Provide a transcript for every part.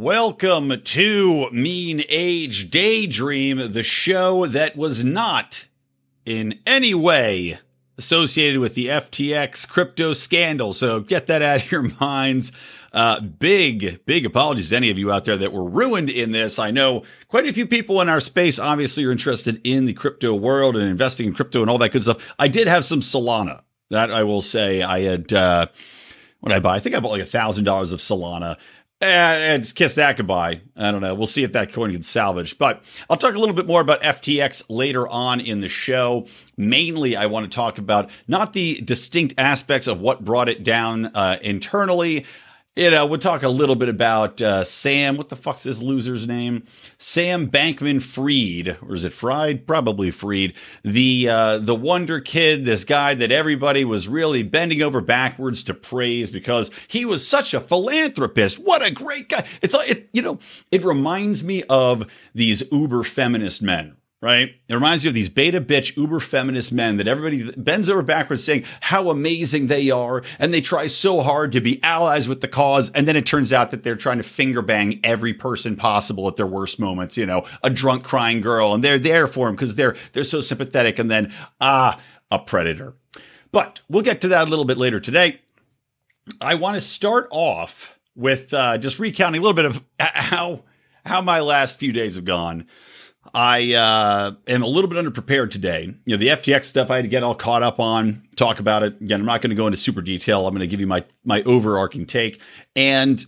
Welcome to Mean Age Daydream, the show that was not in any way associated with the FTX crypto scandal. So get that out of your minds. Uh, big, big apologies to any of you out there that were ruined in this. I know quite a few people in our space obviously are interested in the crypto world and investing in crypto and all that good stuff. I did have some Solana. That I will say I had, uh, when I buy, I think I bought like a thousand dollars of Solana and eh, kiss that goodbye. I don't know. We'll see if that coin gets salvaged. But I'll talk a little bit more about FTX later on in the show. Mainly, I want to talk about not the distinct aspects of what brought it down uh, internally you know, we'll talk a little bit about uh, Sam. What the fuck's this loser's name? Sam Bankman Fried, or is it Fried? Probably Fried. The uh, the Wonder Kid, this guy that everybody was really bending over backwards to praise because he was such a philanthropist. What a great guy! It's it, you know, it reminds me of these uber feminist men, right? It reminds you of these beta bitch uber feminist men that everybody bends over backwards saying how amazing they are. And they try so hard to be allies with the cause. And then it turns out that they're trying to finger bang every person possible at their worst moments, you know, a drunk crying girl. And they're there for them because they're, they're so sympathetic. And then, ah, a predator. But we'll get to that a little bit later today. I want to start off with uh, just recounting a little bit of how how my last few days have gone. I uh, am a little bit underprepared today. You know, the FTX stuff I had to get all caught up on, talk about it. Again, I'm not going to go into super detail. I'm going to give you my my overarching take. And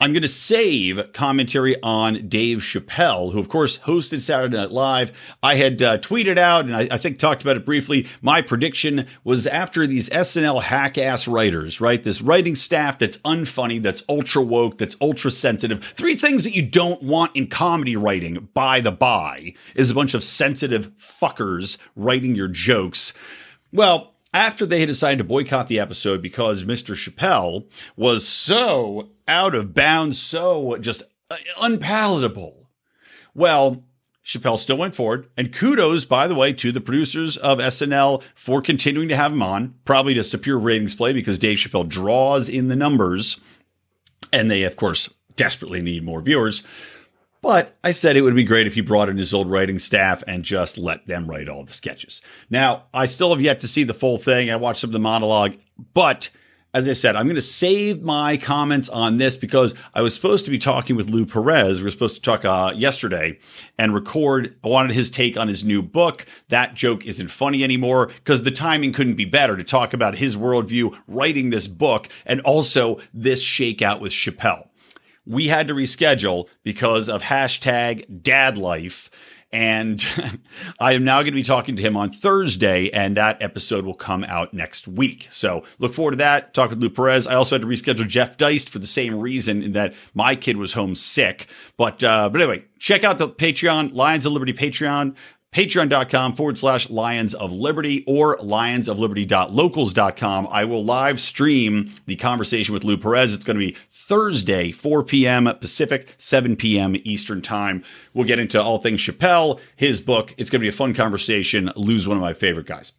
I'm going to save commentary on Dave Chappelle, who, of course, hosted Saturday Night Live. I had uh, tweeted out, and I, I, think talked about it briefly. My prediction was after these SNL hack ass writers, right? This writing staff that's unfunny, that's ultra woke, that's ultra sensitive. Three things that you don't want in comedy writing, by the by, is a bunch of sensitive fuckers writing your jokes. Well, after they had decided to boycott the episode because Mr. Chappelle was so out of bounds, so just uh, unpalatable. Well, Chappelle still went forward. And kudos, by the way, to the producers of SNL for continuing to have him on. Probably just a pure ratings play because Dave Chappelle draws in the numbers. And they, of course, desperately need more viewers. But I said it would be great if he brought in his old writing staff and just let them write all the sketches. Now, I still have yet to see the full thing. I watched some of the monologue, but as I said, I'm going to save my comments on this because I was supposed to be talking with Lou Perez. We were supposed to talk uh, yesterday and record. I wanted his take on his new book. That joke isn't funny anymore because the timing couldn't be better to talk about his worldview, writing this book, and also this shakeout with Chappelle we had to reschedule because of hashtag dad life. And I am now going to be talking to him on Thursday, and that episode will come out next week. So look forward to that. Talk with Lou Perez. I also had to reschedule Jeff Deist for the same reason that my kid was homesick. But uh, but anyway, check out the Patreon, Lions of Liberty Patreon patreon.com forward slash lions of liberty or lionsofliberty.locals.com. I will live stream the conversation with Lou Perez. It's going to be Thursday, 4 p.m. Pacific, 7 p.m. Eastern time. We'll get into all things Chappelle, his book. It's going to be a fun conversation. Lou's one of my favorite guys.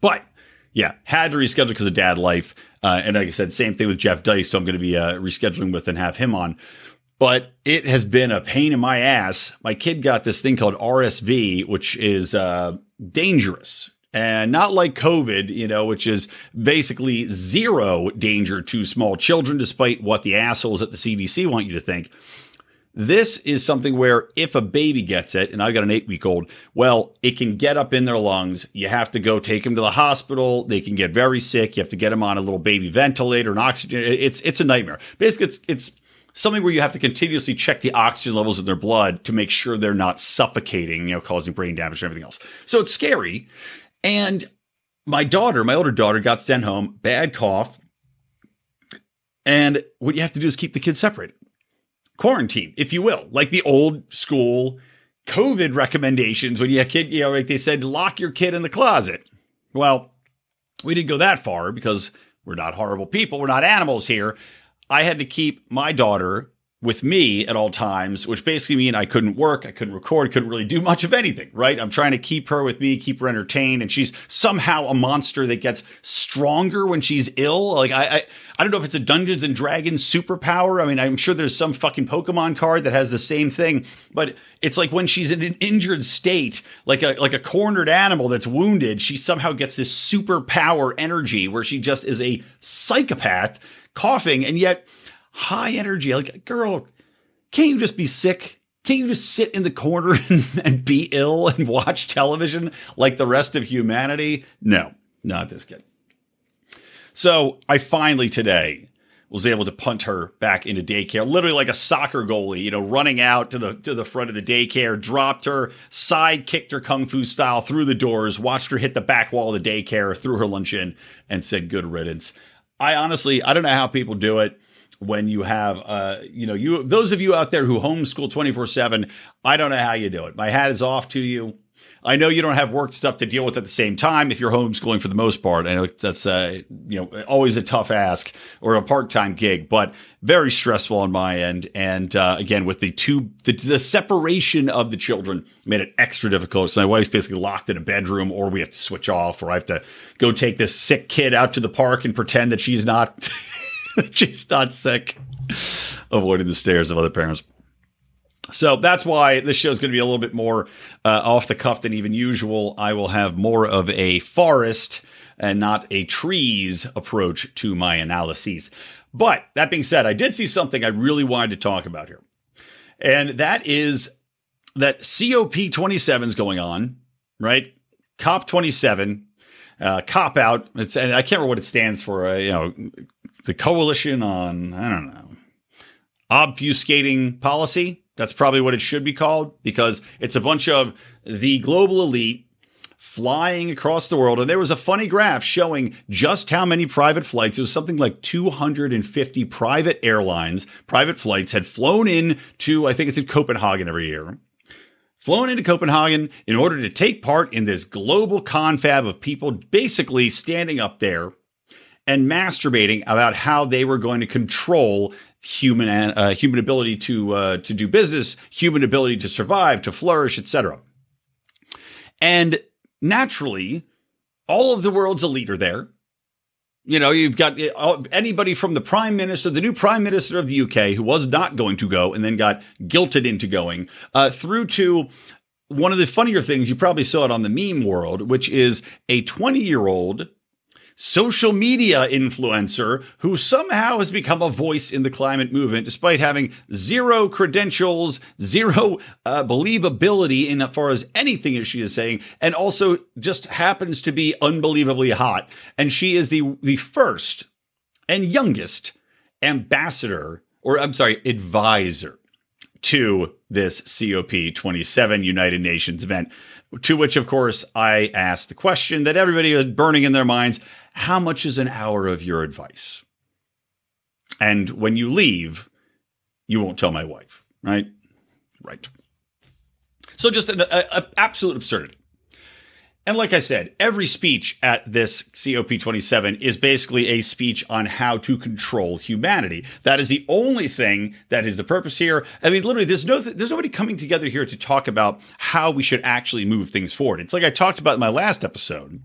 But yeah, had to reschedule because of dad life. Uh, and like I said, same thing with Jeff Deist. So I'm going to be uh, rescheduling with and have him on but it has been a pain in my ass. My kid got this thing called RSV, which is uh, dangerous and not like COVID, you know, which is basically zero danger to small children, despite what the assholes at the CDC want you to think. This is something where if a baby gets it, and I've got an eight week old, well, it can get up in their lungs. You have to go take them to the hospital. They can get very sick. You have to get them on a little baby ventilator and oxygen. It's it's a nightmare. Basically, it's it's something where you have to continuously check the oxygen levels in their blood to make sure they're not suffocating, you know, causing brain damage and everything else. So it's scary. And my daughter, my older daughter, got sent home, bad cough. And what you have to do is keep the kids separate, quarantine, if you will, like the old school COVID recommendations when you have kid, you know, like they said, lock your kid in the closet. Well, we didn't go that far because we're not horrible people. We're not animals here. I had to keep my daughter with me at all times, which basically mean I couldn't work, I couldn't record, couldn't really do much of anything, right? I'm trying to keep her with me, keep her entertained, and she's somehow a monster that gets stronger when she's ill. Like I, I, I don't know if it's a Dungeons and Dragons superpower. I mean, I'm sure there's some fucking Pokemon card that has the same thing, but it's like when she's in an injured state, like a like a cornered animal that's wounded, she somehow gets this superpower energy where she just is a psychopath coughing, and yet high energy. Like, girl, can't you just be sick? Can't you just sit in the corner and, and, be ill and watch television like the rest of humanity? No, not this kid. So I finally today was able to punt her back into daycare, literally like a soccer goalie, you know, running out to the to the front of the daycare, dropped her, side kicked her kung fu style through the doors, watched her hit the back wall of the daycare, threw her lunch in, and said good riddance. I honestly, I don't know how people do it when you have uh you know you those of you out there who homeschool 24/7 I don't know how you do it. My hat is off to you I know you don't have work stuff to deal with at the same time if you're homeschooling for the most part. I know that's uh, you know always a tough ask or a part-time gig, but very stressful on my end. And uh, again, with the two the, the, separation of the children made it extra difficult. So my wife's basically locked in a bedroom, or we have to switch off, or I have to go take this sick kid out to the park and pretend that she's not. she's not sick, avoiding the stares of other parents. So that's why this show is going to be a little bit more uh, off the cuff than even usual. I will have more of a forest and not a trees approach to my analyses. But that being said, I did see something I really wanted to talk about here. And that is that COP27 is going on, right? COP27, uh, cop out. It's, and I can't remember what it stands for. Uh, you know, the coalition on, I don't know, obfuscating policy. That's probably what it should be called because it's a bunch of the global elite flying across the world. And there was a funny graph showing just how many private flights. It was something like 250 private airlines, private flights had flown in to, I think it's in Copenhagen every year. Flown into Copenhagen in order to take part in this global confab of people basically standing up there and masturbating about how they were going to control human uh, human ability to uh, to do business, human ability to survive, to flourish, etc. And naturally, all of the world's elite are there. You know, you've got uh, anybody from the prime minister, the new prime minister of the UK, who was not going to go and then got guilted into going, uh, through to one of the funnier things you probably saw it on the meme world, which is a 20 year old social media influencer who somehow has become a voice in the climate movement despite having zero credentials, zero uh, believability in as far as anything as she is saying, and also just happens to be unbelievably hot. And she is the the first and youngest ambassador, or I'm sorry, advisor to this COP27 United Nations event. To which, of course, I asked the question that everybody is burning in their minds how much is an hour of your advice? And when you leave, you won't tell my wife, right? Right. So just an a, a absolute absurdity. And like I said, every speech at this COP27 is basically a speech on how to control humanity. That is the only thing that is the purpose here. I mean, literally, there's no, there's nobody coming together here to talk about how we should actually move things forward. It's like I talked about in my last episode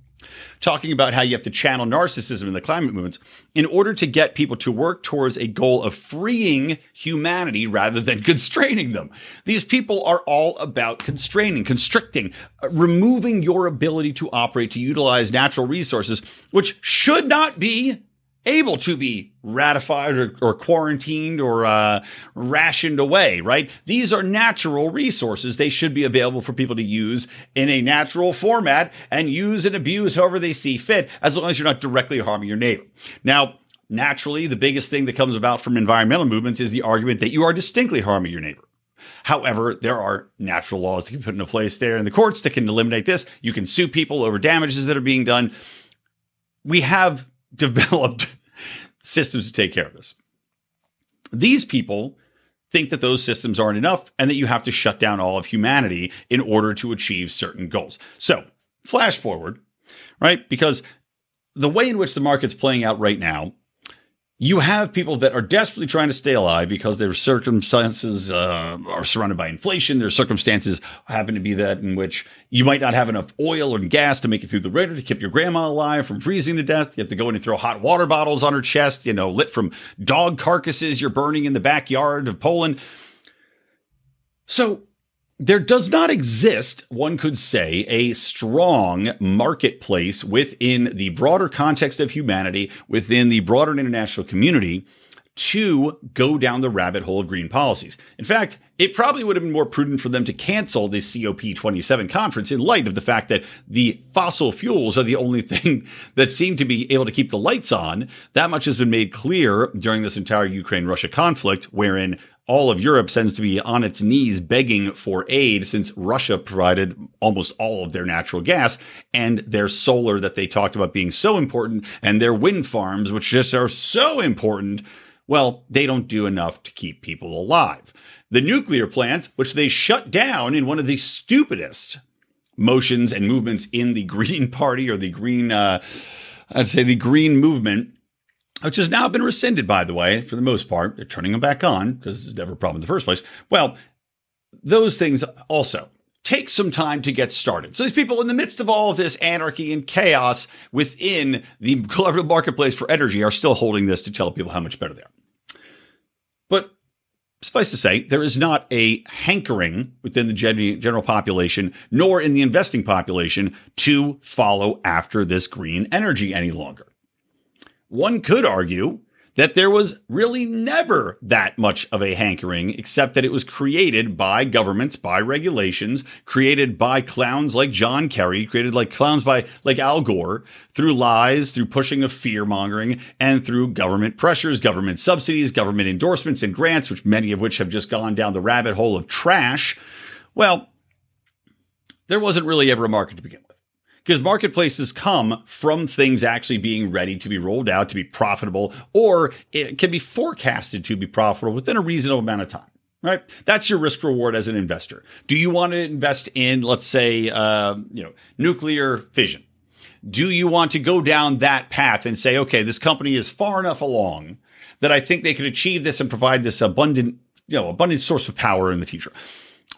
talking about how you have to channel narcissism in the climate movements in order to get people to work towards a goal of freeing humanity rather than constraining them. These people are all about constraining, constricting, uh, removing your ability to operate, to utilize natural resources, which should not be able to be ratified or, or quarantined or uh, rationed away, right? These are natural resources. They should be available for people to use in a natural format and use and abuse however they see fit, as long as you're not directly harming your neighbor. Now, naturally, the biggest thing that comes about from environmental movements is the argument that you are distinctly harming your neighbor. However, there are natural laws that can put into place there in the courts that can eliminate this. You can sue people over damages that are being done. We have developed systems to take care of this. These people think that those systems aren't enough and that you have to shut down all of humanity in order to achieve certain goals. So, flash forward, right? Because the way in which the market's playing out right now you have people that are desperately trying to stay alive because their circumstances uh, are surrounded by inflation. Their circumstances happen to be that in which you might not have enough oil or gas to make it through the winter to keep your grandma alive from freezing to death. You have to go in and throw hot water bottles on her chest, you know, lit from dog carcasses you're burning in the backyard of Poland. So there does not exist, one could say, a strong marketplace within the broader context of humanity, within the broader international community to go down the rabbit hole of green policies. In fact, it probably would have been more prudent for them to cancel the COP27 conference in light of the fact that the fossil fuels are the only thing that seem to be able to keep the lights on. That much has been made clear during this entire Ukraine Russia conflict, wherein all of Europe seems to be on its knees begging for aid since Russia provided almost all of their natural gas and their solar that they talked about being so important and their wind farms, which just are so important. Well, they don't do enough to keep people alive. The nuclear plant, which they shut down in one of the stupidest motions and movements in the Green Party or the Green, uh, I'd say the Green movement, which has now been rescinded, by the way, for the most part. They're turning them back on because it's never a problem in the first place. Well, those things also take some time to get started. So these people in the midst of all of this anarchy and chaos within the collaborative marketplace for energy are still holding this to tell people how much better they are. But suffice to say, there is not a hankering within the general population, nor in the investing population, to follow after this green energy any longer one could argue that there was really never that much of a hankering, except that it was created by governments, by regulations, created by clowns like John Kerry, created like clowns by like Al Gore, through lies, through pushing of fear mongering, and through government pressures, government subsidies, government endorsements and grants, which many of which have just gone down the rabbit hole of trash. Well, there wasn't really ever a market to begin with because marketplaces come from things actually being ready to be rolled out to be profitable, or it can be forecasted to be profitable within a reasonable amount of time. Right, that's your risk reward as an investor. Do you want to invest in, let's say, uh, you know, nuclear fission? Do you want to go down that path and say, okay, this company is far enough along that I think they could achieve this and provide this abundant, you know, abundant source of power in the future?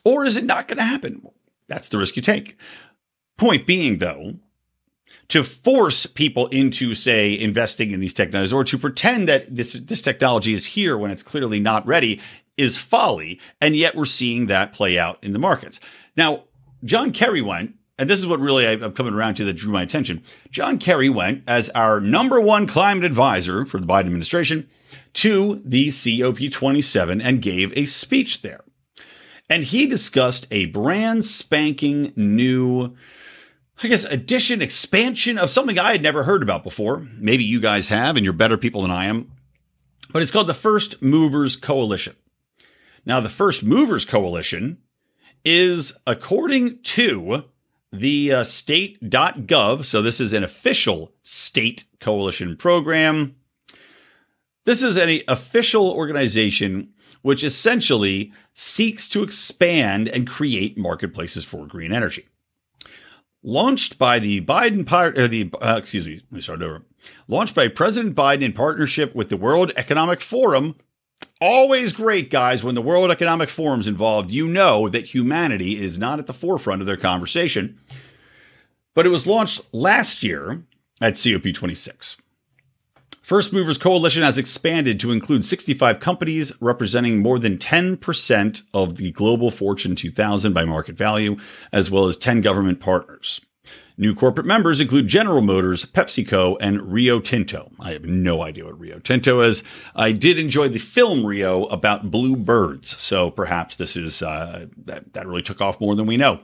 Or is it not going to happen? That's the risk you take. Point being, though, to force people into, say, investing in these technologies or to pretend that this, this technology is here when it's clearly not ready is folly. And yet we're seeing that play out in the markets. Now, John Kerry went, and this is what really I'm coming around to that drew my attention. John Kerry went as our number one climate advisor for the Biden administration to the COP27 and gave a speech there. And he discussed a brand spanking new I guess, addition, expansion of something I had never heard about before. Maybe you guys have, and you're better people than I am. But it's called the First Movers Coalition. Now, the First Movers Coalition is, according to the uh, state.gov, so this is an official state coalition program. This is an official organization which essentially seeks to expand and create marketplaces for green energy launched by the Biden part or the uh, excuse me, let me start over. Launched by President Biden in partnership with the World Economic Forum. Always great, guys. When the World Economic Forum's involved, you know that humanity is not at the forefront of their conversation. But it was launched last year at COP26. First Movers Coalition has expanded to include 65 companies representing more than 10% of the global Fortune 2000 by market value, as well as 10 government partners. New corporate members include General Motors, PepsiCo, and Rio Tinto. I have no idea what Rio Tinto is. I did enjoy the film Rio about blue birds, so perhaps this is uh, that that really took off more than we know.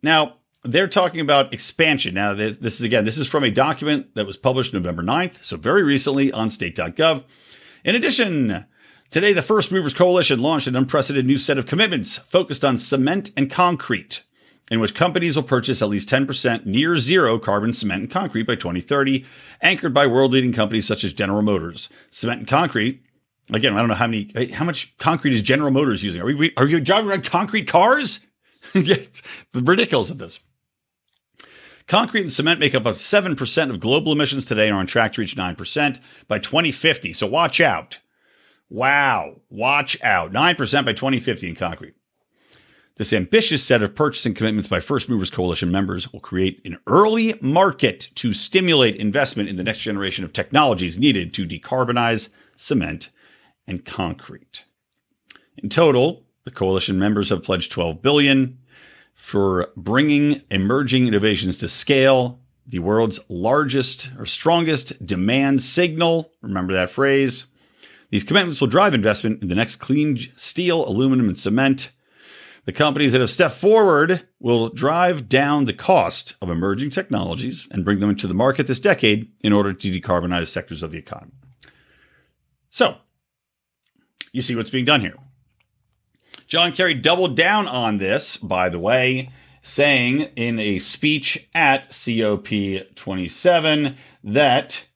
Now they're talking about expansion. Now this is again this is from a document that was published November 9th, so very recently on state.gov. In addition, today the First Movers Coalition launched an unprecedented new set of commitments focused on cement and concrete in which companies will purchase at least 10% near zero carbon cement and concrete by 2030, anchored by world leading companies such as General Motors. Cement and concrete, again, I don't know how many, eh, how much concrete is General Motors using? Are we, are you driving around concrete cars? the ridiculous of this. Concrete and cement make up about 7% of global emissions today and are on track to reach 9% by 2050. So watch out. Wow. Watch out. 9% by 2050 in concrete. This ambitious set of purchasing commitments by First Movers Coalition members will create an early market to stimulate investment in the next generation of technologies needed to decarbonize cement and concrete. In total, the coalition members have pledged 12 billion for bringing emerging innovations to scale, the world's largest or strongest demand signal. Remember that phrase. These commitments will drive investment in the next clean steel, aluminum, and cement the companies that have stepped forward will drive down the cost of emerging technologies and bring them into the market this decade in order to decarbonize sectors of the economy. So, you see what's being done here. John Kerry doubled down on this, by the way, saying in a speech at COP27 that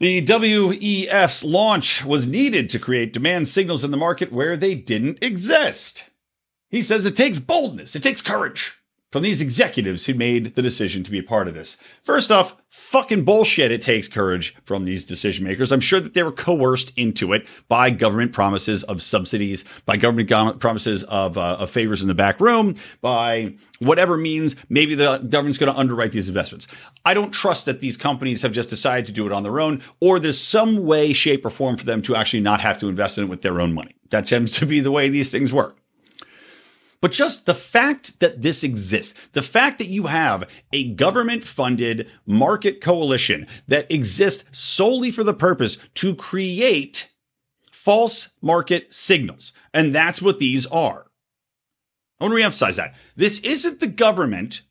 the WEF's launch was needed to create demand signals in the market where they didn't exist. He says it takes boldness, it takes courage from these executives who made the decision to be a part of this. First off, fucking bullshit. It takes courage from these decision makers. I'm sure that they were coerced into it by government promises of subsidies, by government promises of, uh, of favors in the back room, by whatever means maybe the government's going to underwrite these investments. I don't trust that these companies have just decided to do it on their own, or there's some way, shape, or form for them to actually not have to invest in it with their own money. That tends to be the way these things work. But just the fact that this exists, the fact that you have a government funded market coalition that exists solely for the purpose to create false market signals. And that's what these are. I want to reemphasize that. This isn't the government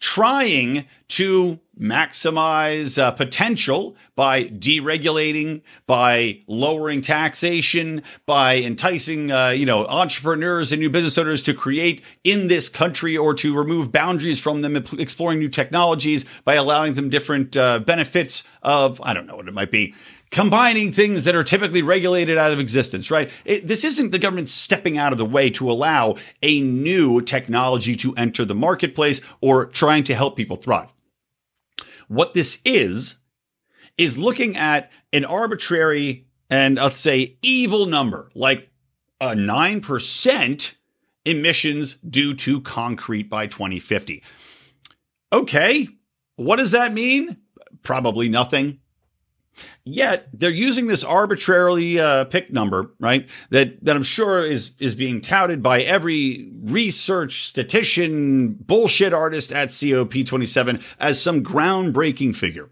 trying to maximize uh, potential by deregulating, by lowering taxation, by enticing uh, you know entrepreneurs and new business owners to create in this country or to remove boundaries from them, exploring new technologies by allowing them different uh, benefits of I don't know what it might be. Combining things that are typically regulated out of existence, right? It, this isn't the government stepping out of the way to allow a new technology to enter the marketplace or trying to help people thrive. What this is, is looking at an arbitrary and let's say evil number, like a 9% emissions due to concrete by 2050. Okay, what does that mean? Probably nothing. Yet they're using this arbitrarily uh, picked number, right? That that I'm sure is is being touted by every research statistician, bullshit artist at COP27 as some groundbreaking figure.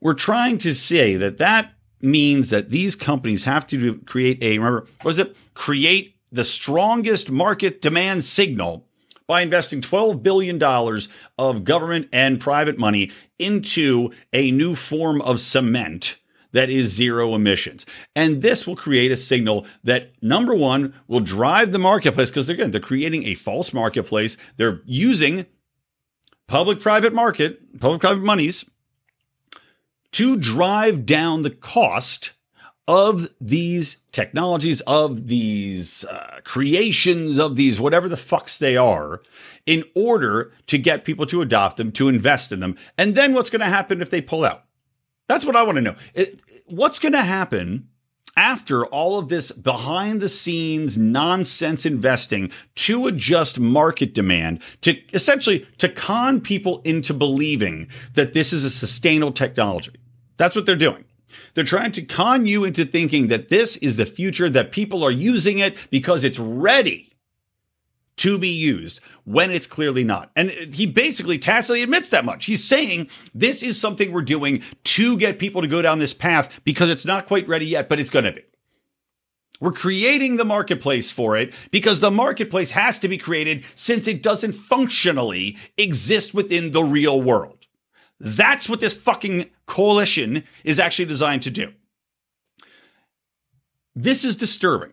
We're trying to say that that means that these companies have to create a remember what is it? Create the strongest market demand signal by investing $12 billion of government and private money into a new form of cement that is zero emissions. And this will create a signal that number one will drive the marketplace because again, they're creating a false marketplace. They're using public private market, public private monies to drive down the cost of these technologies, of these uh, creations, of these whatever the fucks they are, in order to get people to adopt them, to invest in them. And then what's going to happen if they pull out? That's what I want to know. It, what's going to happen after all of this behind the scenes nonsense investing to adjust market demand to essentially to con people into believing that this is a sustainable technology. That's what they're doing. They're trying to con you into thinking that this is the future, that people are using it because it's ready to be used when it's clearly not. And he basically tacitly admits that much. He's saying this is something we're doing to get people to go down this path because it's not quite ready yet, but it's going to be. We're creating the marketplace for it because the marketplace has to be created since it doesn't functionally exist within the real world. That's what this fucking coalition is actually designed to do. This is disturbing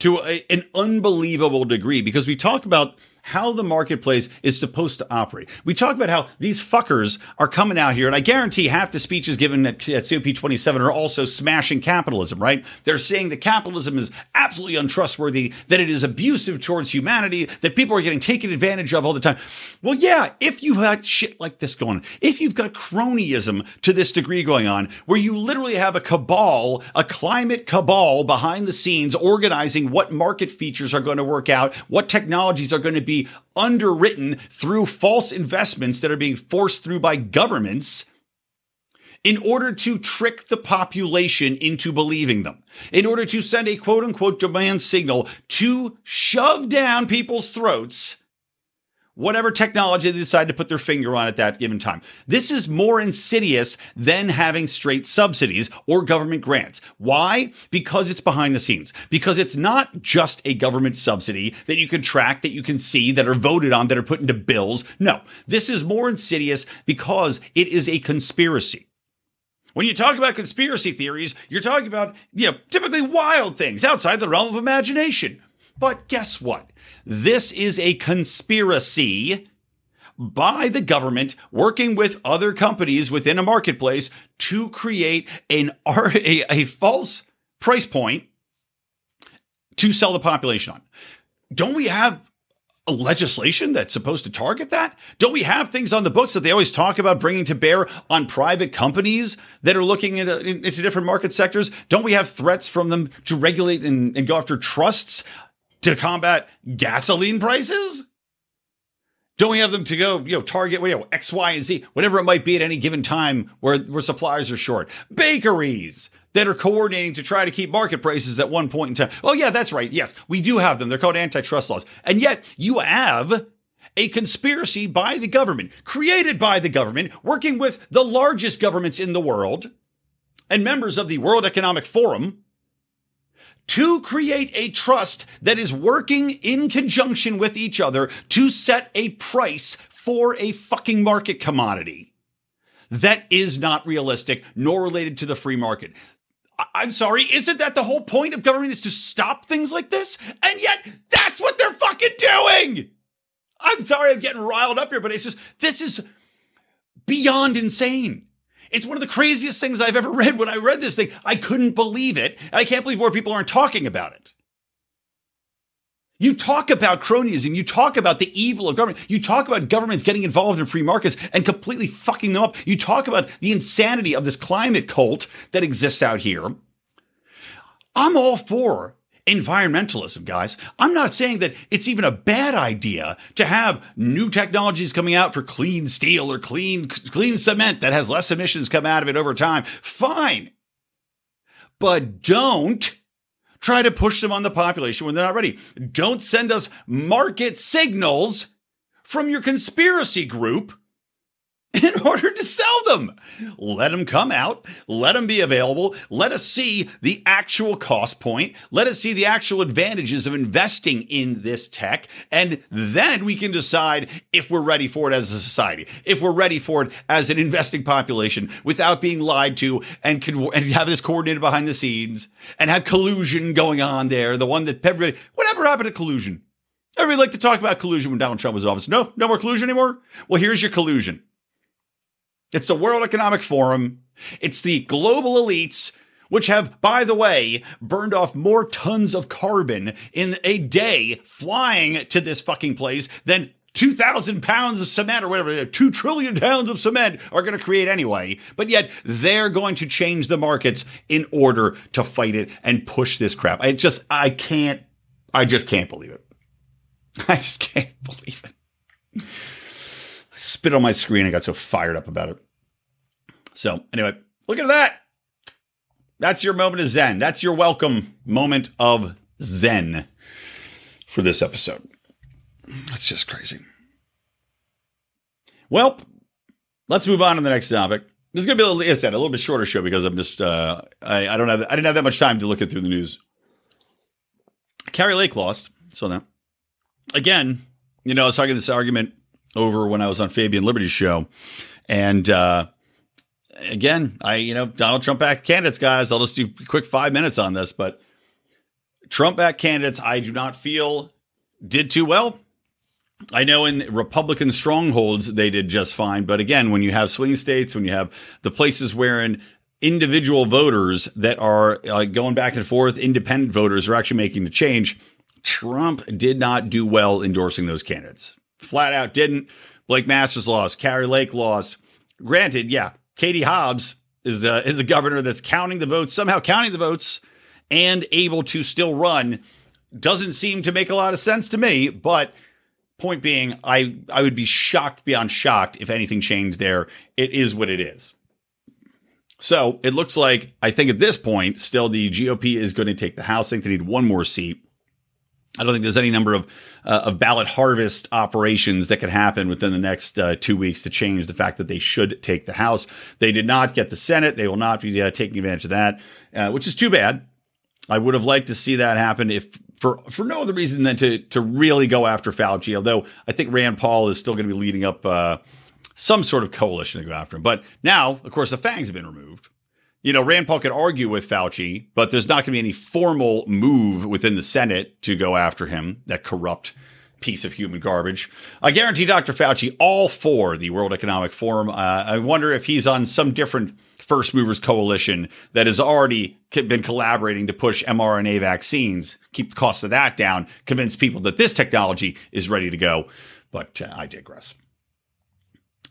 to a, an unbelievable degree because we talk about how the marketplace is supposed to operate. We talk about how these fuckers are coming out here, and I guarantee half the speeches given at, at COP27 are also smashing capitalism, right? They're saying that capitalism is absolutely untrustworthy, that it is abusive towards humanity, that people are getting taken advantage of all the time. Well, yeah, if you had shit like this going on, if you've got cronyism to this degree going on, where you literally have a cabal, a climate cabal behind the scenes organizing what market features are going to work out, what technologies are going to be underwritten through false investments that are being forced through by governments in order to trick the population into believing them, in order to send a quote unquote demand signal to shove down people's throats whatever technology they decide to put their finger on at that given time. This is more insidious than having straight subsidies or government grants. Why? Because it's behind the scenes. Because it's not just a government subsidy that you can track, that you can see, that are voted on, that are put into bills. No, this is more insidious because it is a conspiracy. When you talk about conspiracy theories, you're talking about, you know, typically wild things outside the realm of imagination. But guess what? This is a conspiracy by the government working with other companies within a marketplace to create an a, a false price point to sell the population on. Don't we have a legislation that's supposed to target that? Don't we have things on the books that they always talk about bringing to bear on private companies that are looking into, into different market sectors? Don't we have threats from them to regulate and, and go after trusts to combat gasoline prices? Don't we have them to go, you know, target, you know, X, Y, and Z, whatever it might be at any given time where, where suppliers are short? Bakeries that are coordinating to try to keep market prices at one point in time. Oh, yeah, that's right. Yes, we do have them. They're called antitrust laws. And yet you have a conspiracy by the government, created by the government, working with the largest governments in the world and members of the World Economic Forum to create a trust that is working in conjunction with each other to set a price for a fucking market commodity that is not realistic nor related to the free market. I'm sorry, isn't that the whole point of government is to stop things like this? And yet, that's what they're fucking doing! I'm sorry I'm getting riled up here, but it's just, this is beyond insane. It's one of the craziest things I've ever read. When I read this thing, I couldn't believe it. And I can't believe more people aren't talking about it. You talk about cronyism. You talk about the evil of government. You talk about governments getting involved in free markets and completely fucking them up. You talk about the insanity of this climate cult that exists out here. I'm all for environmentalism, guys. I'm not saying that it's even a bad idea to have new technologies coming out for clean steel or clean clean cement that has less emissions come out of it over time. Fine. But don't try to push them on the population when they're not ready. Don't send us market signals from your conspiracy group in order to sell them. Let them come out, let them be available, let us see the actual cost point, let us see the actual advantages of investing in this tech, and then we can decide if we're ready for it as a society, if we're ready for it as an investing population without being lied to and, can, and have this coordinated behind the scenes and have collusion going on there. The one that everybody, whatever happened to collusion? Everybody liked to talk about collusion when Donald Trump was in office. No, no more collusion anymore. Well, here's your collusion. It's the World Economic Forum. It's the global elites, which have, by the way, burned off more tons of carbon in a day flying to this fucking place than 2,000 pounds of cement or whatever, 2 trillion pounds of cement are going to create anyway. But yet they're going to change the markets in order to fight it and push this crap. I just, I can't, I just can't believe it. I just can't believe it. spit on my screen. I got so fired up about it. So, anyway, look at that. That's your moment of Zen. That's your welcome moment of Zen for this episode. That's just crazy. Well, let's move on to the next topic. This is going to be, a little, I said, a little bit shorter show because I'm just, uh, I, I don't have, I didn't have that much time to look at through the news. Kari Lake lost. So now, again, you know, I was talking this argument over when I was on Fabian Liberty's show. And, uh, again, I, you know, Donald Trump back candidates, guys. I'll just do a quick five minutes on this, but Trump back candidates, I do not feel did too well. I know in Republican strongholds they did just fine, but again, when you have swing states, when you have the places wherein individual voters that are uh, going back and forth, independent voters are actually making the change, Trump did not do well endorsing those candidates. Flat out didn't. Blake Masters lost, Kari Lake lost. Granted, yeah, Katie Hobbs is a, is a governor that's counting the votes, somehow counting the votes and able to still run. Doesn't seem to make a lot of sense to me, but point being, I, I would be shocked beyond shocked if anything changed there. It is what it is. So it looks like, I think at this point, still the GOP is going to take the House. I think they need one more seat. I don't think there's any number of uh, of ballot harvest operations that could happen within the next uh, two weeks to change the fact that they should take the House. They did not get the Senate. They will not be uh, taking advantage of that, uh, which is too bad. I would have liked to see that happen if for for no other reason than to to really go after Fauci. Although I think Rand Paul is still going to be leading up uh, some sort of coalition to go after him. But now, of course, the fangs have been removed. You know, Rand Paul could argue with Fauci, but there's not going to be any formal move within the Senate to go after him. That corrupt piece of human garbage. I guarantee Dr. Fauci all for the World Economic Forum. Uh, I wonder if he's on some different first movers coalition that has already been collaborating to push mRNA vaccines, keep the cost of that down, convince people that this technology is ready to go. But uh, I digress.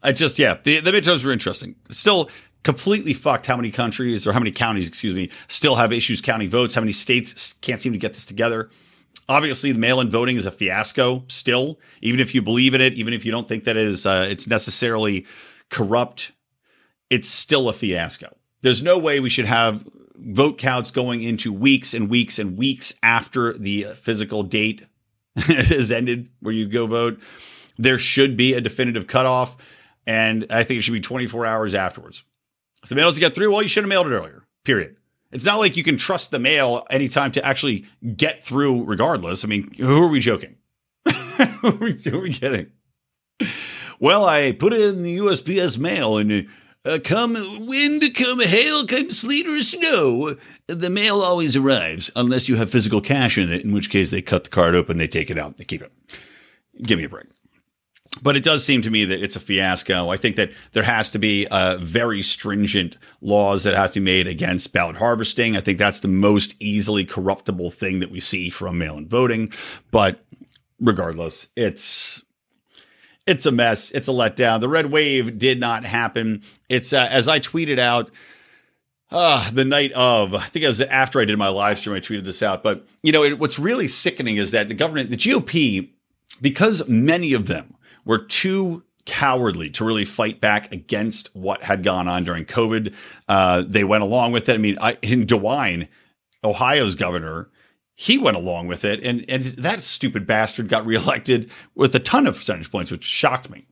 I just, yeah, the, the midterms were interesting. Still completely fucked how many countries or how many counties, excuse me, still have issues counting votes, how many states can't seem to get this together. Obviously, the mail-in voting is a fiasco still, even if you believe in it, even if you don't think that it is, uh, it's necessarily corrupt it's still a fiasco. There's no way we should have vote counts going into weeks and weeks and weeks after the physical date has ended where you go vote. There should be a definitive cutoff, and I think it should be 24 hours afterwards. If the mail doesn't get through, well, you should have mailed it earlier, period. It's not like you can trust the mail anytime to actually get through regardless. I mean, who are we joking? who, are we, who are we kidding? Well, I put it in the USPS mail and uh, come wind, come hail, come sleet or snow, the mail always arrives, unless you have physical cash in it, in which case they cut the card open, they take it out, they keep it. Give me a break. But it does seem to me that it's a fiasco. I think that there has to be uh, very stringent laws that have to be made against ballot harvesting. I think that's the most easily corruptible thing that we see from mail in voting. But regardless, it's it's a mess. It's a letdown. The red wave did not happen. It's uh, as I tweeted out uh, the night of, I think it was after I did my live stream, I tweeted this out. But, you know, it, what's really sickening is that the government, the GOP, because many of them were too cowardly to really fight back against what had gone on during COVID, uh, they went along with it. I mean, I, in DeWine, Ohio's governor, he went along with it, and and that stupid bastard got reelected with a ton of percentage points, which shocked me.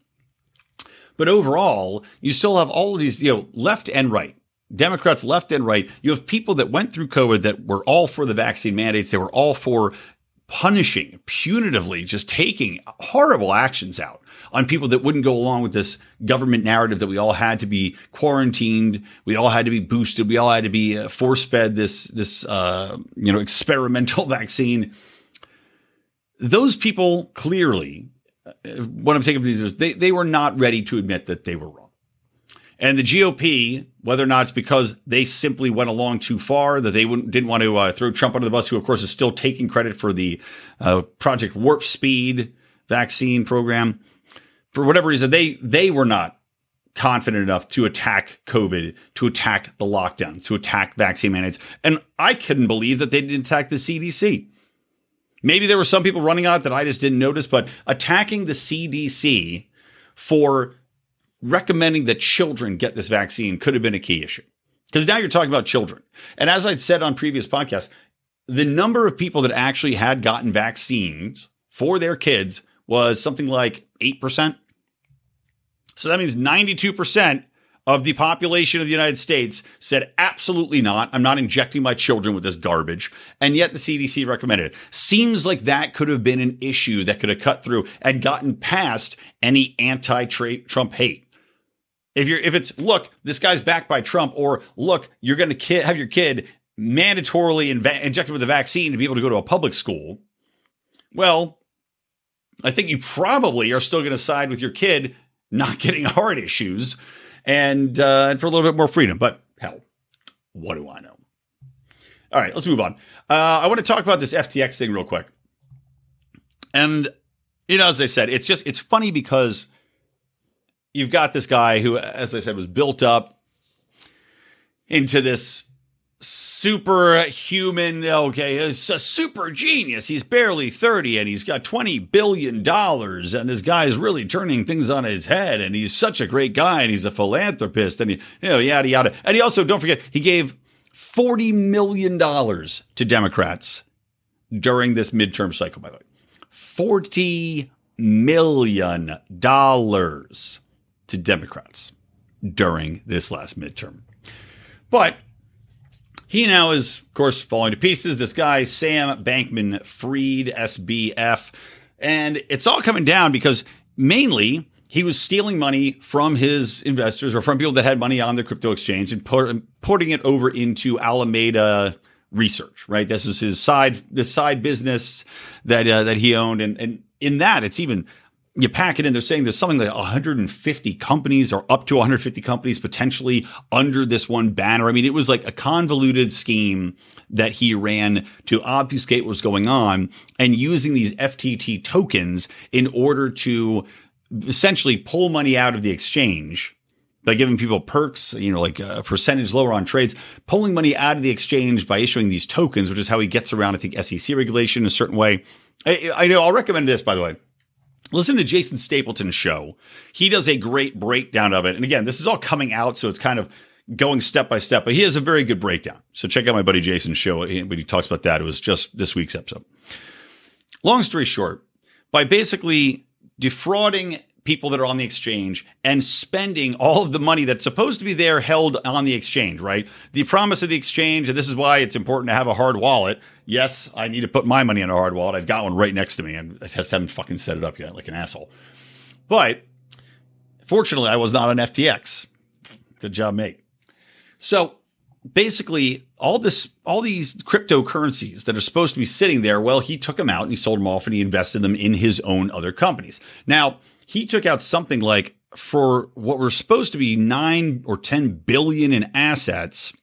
But overall, you still have all of these, you know, left and right. Democrats left and right. You have people that went through COVID that were all for the vaccine mandates. They were all for punishing punitively, just taking horrible actions out on people that wouldn't go along with this government narrative that we all had to be quarantined, we all had to be boosted, we all had to be uh, force fed this this uh, you know experimental vaccine. Those people clearly, uh, what I'm taking from these is they they were not ready to admit that they were wrong. And the GOP, whether or not it's because they simply went along too far, that they didn't want to uh, throw Trump under the bus, who of course is still taking credit for the uh, Project Warp Speed vaccine program, for whatever reason, they they were not confident enough to attack COVID, to attack the lockdowns, to attack vaccine mandates. And I couldn't believe that they didn't attack the CDC. Maybe there were some people running on it that I just didn't notice, but attacking the CDC for recommending that children get this vaccine could have been a key issue. Because now you're talking about children. And as I'd said on previous podcasts, the number of people that actually had gotten vaccines for their kids was something like 8%. So that means 92% of the population of the United States said absolutely not. I'm not injecting my children with this garbage. And yet the CDC recommended it. Seems like that could have been an issue that could have cut through and gotten past any anti-Trump hate. If you're if it's look, this guy's backed by Trump, or look, you're going to kid, have your kid mandatorily inv- injected with a vaccine to be able to go to a public school. Well, I think you probably are still going to side with your kid not getting heart issues and uh, and for a little bit more freedom. But hell, what do I know? All right, let's move on. Uh, I want to talk about this FTX thing real quick. And you know, as I said, it's just it's funny because you've got this guy who, as I said, was built up into this superhuman. Okay, he's a super genius. He's barely 30 and he's got $20 billion. And this guy is really turning things on his head. And he's such a great guy and he's a philanthropist and he, you know, yada, yada. And he also, don't forget, he gave $40 million to Democrats during this midterm cycle, by the way. $40 million to Democrats during this last midterm. But he now is, of course, falling to pieces. This guy, Sam Bankman Fried, SBF. And it's all coming down because mainly he was stealing money from his investors or from people that had money on the crypto exchange and putting it over into Alameda research, right? This is his side, this side business that, uh, that he owned. And, and in that, it's even you pack it in, they're saying there's something like 150 companies or up to 150 companies potentially under this one banner. I mean, it was like a convoluted scheme that he ran to obfuscate what was going on and using these FTT tokens in order to essentially pull money out of the exchange by giving people perks, you know, like a percentage lower on trades, pulling money out of the exchange by issuing these tokens, which is how he gets around, I think, SEC regulation in a certain way. I, I know I'll recommend this, by the way listen to Jason Stapleton's show. He does a great breakdown of it. And again, this is all coming out, so it's kind of going step by step, but he has a very good breakdown. So check out my buddy Jason's show eh, when he talks about that. It was just this week's episode. Long story short, by basically defrauding people that are on the exchange and spending all of the money that's supposed to be there held on the exchange, right? The promise of the exchange, and this is why it's important to have a hard wallet. Yes, I need to put my money in a hard wallet. I've got one right next to me and I just haven't fucking set it up yet like an asshole. But fortunately, I was not on FTX. Good job, mate. So basically all this all these cryptocurrencies that are supposed to be sitting there well he took them out and he sold them off and he invested them in his own other companies now he took out something like for what were supposed to be 9 or 10 billion in assets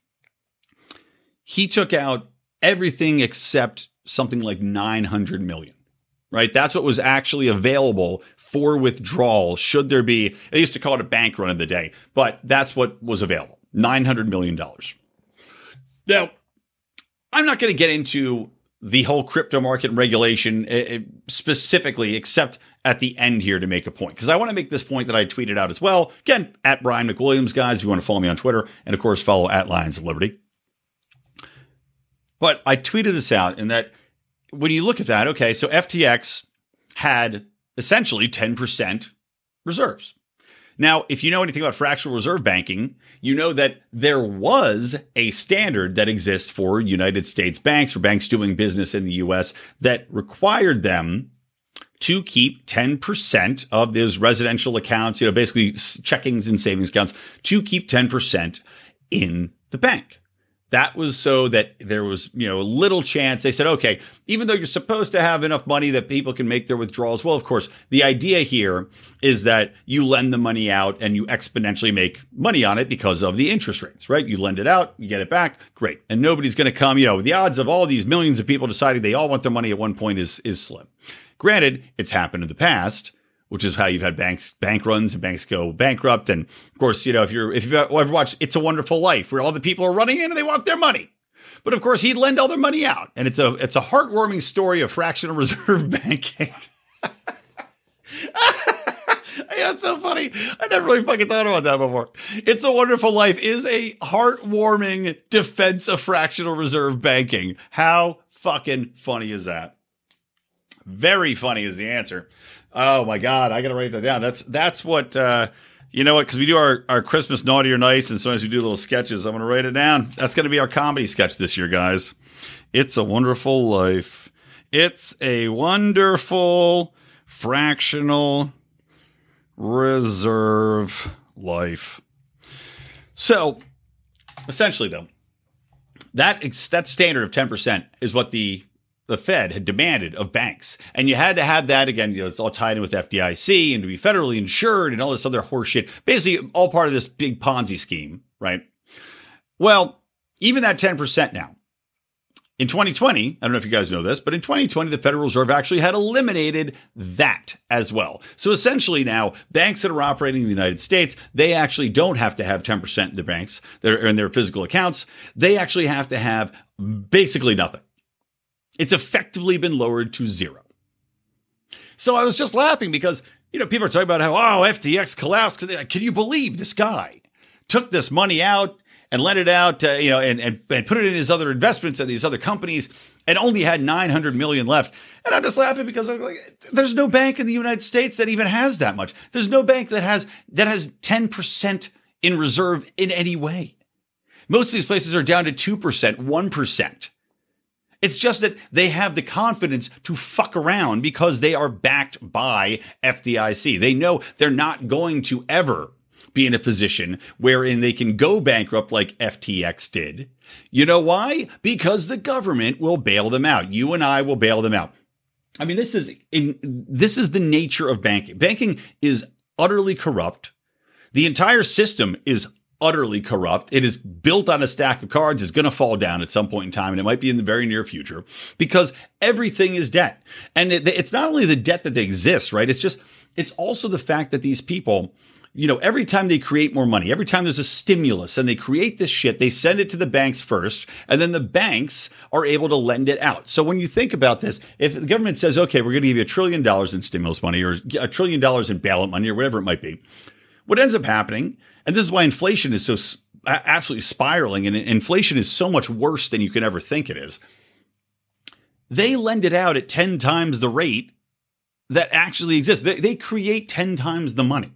he took out everything except something like 900 million right that's what was actually available for withdrawal should there be they used to call it a bank run of the day but that's what was available 900 million dollars now i'm not going to get into the whole crypto market regulation eh, eh, specifically except at the end here to make a point because I want to make this point that I tweeted out as well. Again, at Brian McWilliams, guys, if you want to follow me on Twitter, and of course, follow at Lions of Liberty. But I tweeted this out, and that when you look at that, okay, so FTX had essentially 10% reserves. Now, if you know anything about fractional reserve banking, you know that there was a standard that exists for United States banks or banks doing business in the US that required them to keep 10% of those residential accounts, you know, basically checkings and savings accounts, to keep 10% in the bank. That was so that there was, you know, a little chance. They said, okay, even though you're supposed to have enough money that people can make their withdrawals, well, of course, the idea here is that you lend the money out and you exponentially make money on it because of the interest rates, right? You lend it out, you get it back, great. And nobody's going to come, you know, the odds of all these millions of people deciding they all want their money at one point is, is slim. Granted, it's happened in the past, which is how you've had banks bank runs and banks go bankrupt. And of course, you know, if you're if you've ever watched It's a Wonderful Life, where all the people are running in and they want their money. But of course, he'd lend all their money out. And it's a it's a heartwarming story of fractional reserve banking. That's so funny. I never really fucking thought about that before. It's a Wonderful Life is a heartwarming defense of fractional reserve banking. How fucking funny is that? Very funny is the answer. Oh my god, I gotta write that down. That's that's what uh, you know what? Because we do our, our Christmas naughty or nice, and sometimes we do little sketches. I'm gonna write it down. That's gonna be our comedy sketch this year, guys. It's a wonderful life. It's a wonderful fractional reserve life. So, essentially, though, that that standard of ten percent is what the the Fed had demanded of banks. And you had to have that again, you know, it's all tied in with FDIC and to be federally insured and all this other horseshit. Basically, all part of this big Ponzi scheme, right? Well, even that 10% now. In 2020, I don't know if you guys know this, but in 2020, the Federal Reserve actually had eliminated that as well. So essentially now, banks that are operating in the United States, they actually don't have to have 10% in the banks that are in their physical accounts. They actually have to have basically nothing. It's effectively been lowered to zero. So I was just laughing because, you know, people are talking about how, oh, FTX collapsed. Can you believe this guy took this money out and lent it out, uh, you know, and, and, and put it in his other investments and these other companies and only had 900 million left. And I'm just laughing because I'm like, there's no bank in the United States that even has that much. There's no bank that has, that has 10% in reserve in any way. Most of these places are down to 2%, 1%. It's just that they have the confidence to fuck around because they are backed by FDIC. They know they're not going to ever be in a position wherein they can go bankrupt like FTX did. You know why? Because the government will bail them out. You and I will bail them out. I mean, this is in this is the nature of banking. Banking is utterly corrupt. The entire system is utterly corrupt. It is built on a stack of cards. It's going to fall down at some point in time, and it might be in the very near future because everything is debt. And it, it's not only the debt that exists, right? It's just, it's also the fact that these people, you know, every time they create more money, every time there's a stimulus and they create this shit, they send it to the banks first, and then the banks are able to lend it out. So when you think about this, if the government says, okay, we're going to give you a trillion dollars in stimulus money or a trillion dollars in ballot money or whatever it might be, what ends up happening and this is why inflation is so absolutely spiraling and inflation is so much worse than you can ever think it is. They lend it out at 10 times the rate that actually exists. They, they create 10 times the money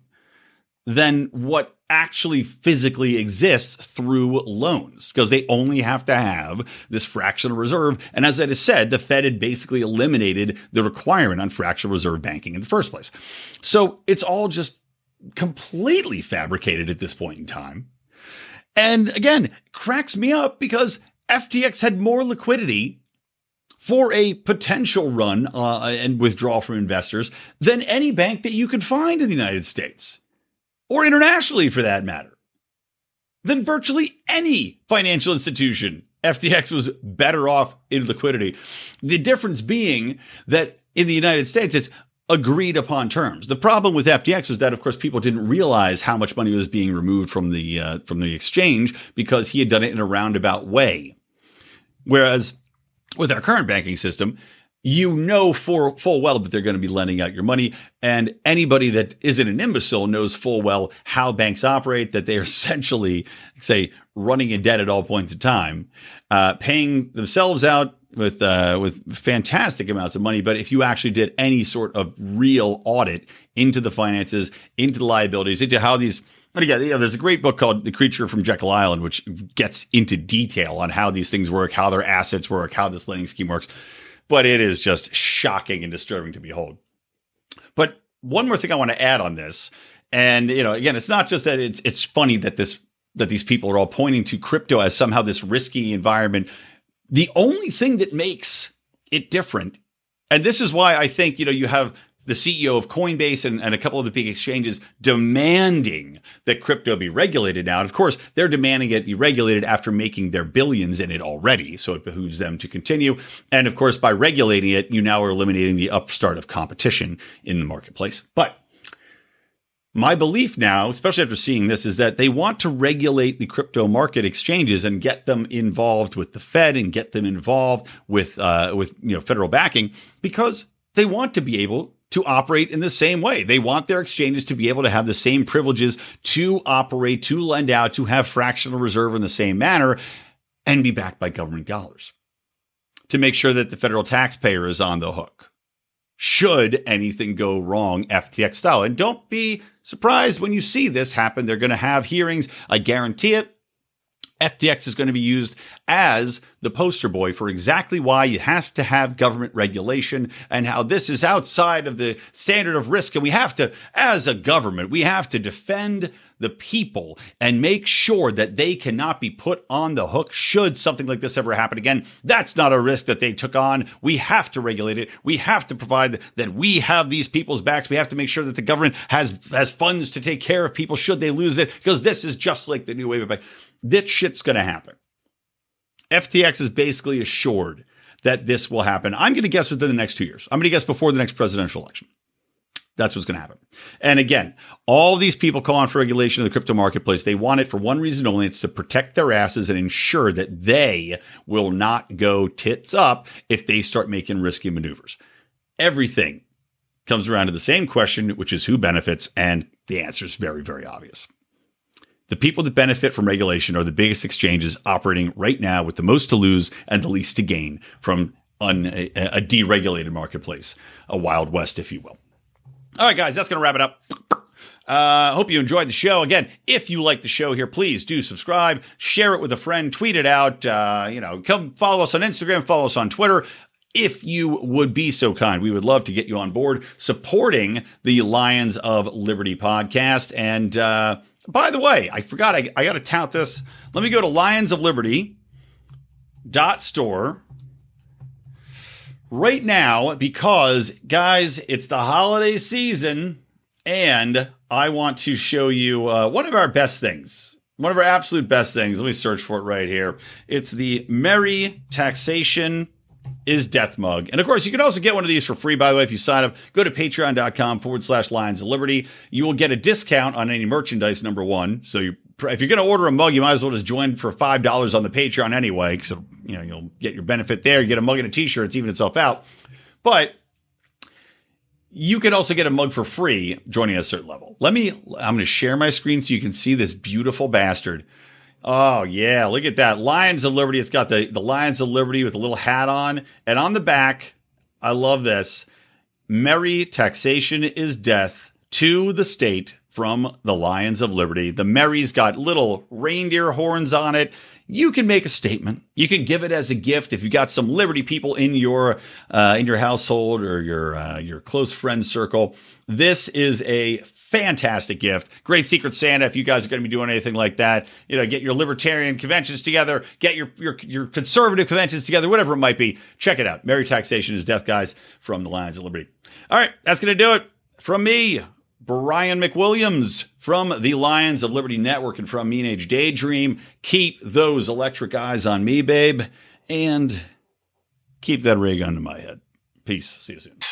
than what actually physically exists through loans because they only have to have this fractional reserve. And as I just said, the Fed had basically eliminated the requirement on fractional reserve banking in the first place. So it's all just completely fabricated at this point in time. And again, cracks me up because FTX had more liquidity for a potential run uh, and withdrawal from investors than any bank that you could find in the United States or internationally for that matter. Than virtually any financial institution. FTX was better off in liquidity. The difference being that in the United States, it's agreed upon terms. The problem with FTX was that, of course, people didn't realize how much money was being removed from the uh, from the exchange because he had done it in a roundabout way. Whereas with our current banking system, you know for full well that they're going to be lending out your money. And anybody that isn't an imbecile knows full well how banks operate, that they're essentially, say, running in debt at all points in time, uh, paying themselves out with uh, with fantastic amounts of money. But if you actually did any sort of real audit into the finances, into the liabilities, into how these and again, you know, there's a great book called The Creature from Jekyll Island, which gets into detail on how these things work, how their assets work, how this lending scheme works. But it is just shocking and disturbing to behold. But one more thing I want to add on this, and you know, again, it's not just that it's it's funny that this that these people are all pointing to crypto as somehow this risky environment the only thing that makes it different, and this is why I think, you know, you have the CEO of Coinbase and, and, a couple of the big exchanges demanding that crypto be regulated now. And of course, they're demanding it be regulated after making their billions in it already. So it behooves them to continue. And of course, by regulating it, you now are eliminating the upstart of competition in the marketplace. But my belief now, especially after seeing this, is that they want to regulate the crypto market exchanges and get them involved with the Fed and get them involved with uh, with you know federal backing because they want to be able to operate in the same way. They want their exchanges to be able to have the same privileges to operate, to lend out, to have fractional reserve in the same manner, and be backed by government dollars to make sure that the federal taxpayer is on the hook. should anything go wrong FTX style. And don't be surprised when you see this happen. They're going to have hearings. I guarantee it. FTX is going to be used as the poster boy for exactly why you have to have government regulation and how this is outside of the standard of risk. And we have to, as a government, we have to defend the people and make sure that they cannot be put on the hook should something like this ever happen again. That's not a risk that they took on. We have to regulate it. We have to provide that we have these people's backs. We have to make sure that the government has has funds to take care of people should they lose it because this is just like the new wave of. This shit's going to happen. FTX is basically assured that this will happen. I'm going to guess within the next two years. I'm going to guess before the next presidential election. That's what's going to happen. And again, all these people calling for regulation of the crypto marketplace, they want it for one reason only. It's to protect their asses and ensure that they will not go tits up if they start making risky maneuvers. Everything comes around to the same question, which is who benefits? And the answer is very, very obvious. The people that benefit from regulation are the biggest exchanges operating right now with the most to lose and the least to gain from un, a, a deregulated marketplace, a wild west, if you will. All right, guys, that's going to wrap it up. Uh, hope you enjoyed the show. Again, if you like the show here, please do subscribe, share it with a friend, tweet it out. Uh, you know, come follow us on Instagram, follow us on Twitter. If you would be so kind, we would love to get you on board supporting the Lions of Liberty podcast. And uh, by the way, I forgot, I, I got to tout this. Let me go to Lions of Liberty dot store right now because, guys, it's the holiday season and I want to show you uh, one of our best things. One of our absolute best things. Let me search for it right here. It's the Merry Taxation is Death Mug. And of course, you can also get one of these for free, by the way, if you sign up. Go to patreon.com forward slash Lions of Liberty. You will get a discount on any merchandise, number one. So you if you're going to order a mug, you might as well just join for five dollars on the Patreon anyway, because you know you'll get your benefit there. You get a mug and a T-shirt; it's even itself out. But you can also get a mug for free joining a certain level. Let me. I'm going to share my screen so you can see this beautiful bastard. Oh yeah, look at that Lions of Liberty. It's got the the Lions of Liberty with a little hat on, and on the back, I love this. Merry taxation is death to the state from the Lions of Liberty. The Merry's got little reindeer horns on it. You can make a statement. You can give it as a gift if you got some Liberty people in your uh, in your household or your uh, your close friend circle. This is a fantastic gift. Great Secret Santa if you guys are going to be doing anything like that. You know, get your libertarian conventions together, get your your, your conservative conventions together, whatever it might be. Check it out. Merry Taxation is Death, guys, from the Lions of Liberty. All right, that's going to do it from me. Brian McWilliams from the Lions of Liberty Network and from Mean Age Daydream. Keep those electric eyes on me, babe, and keep that ray gun to my head. Peace. See you soon.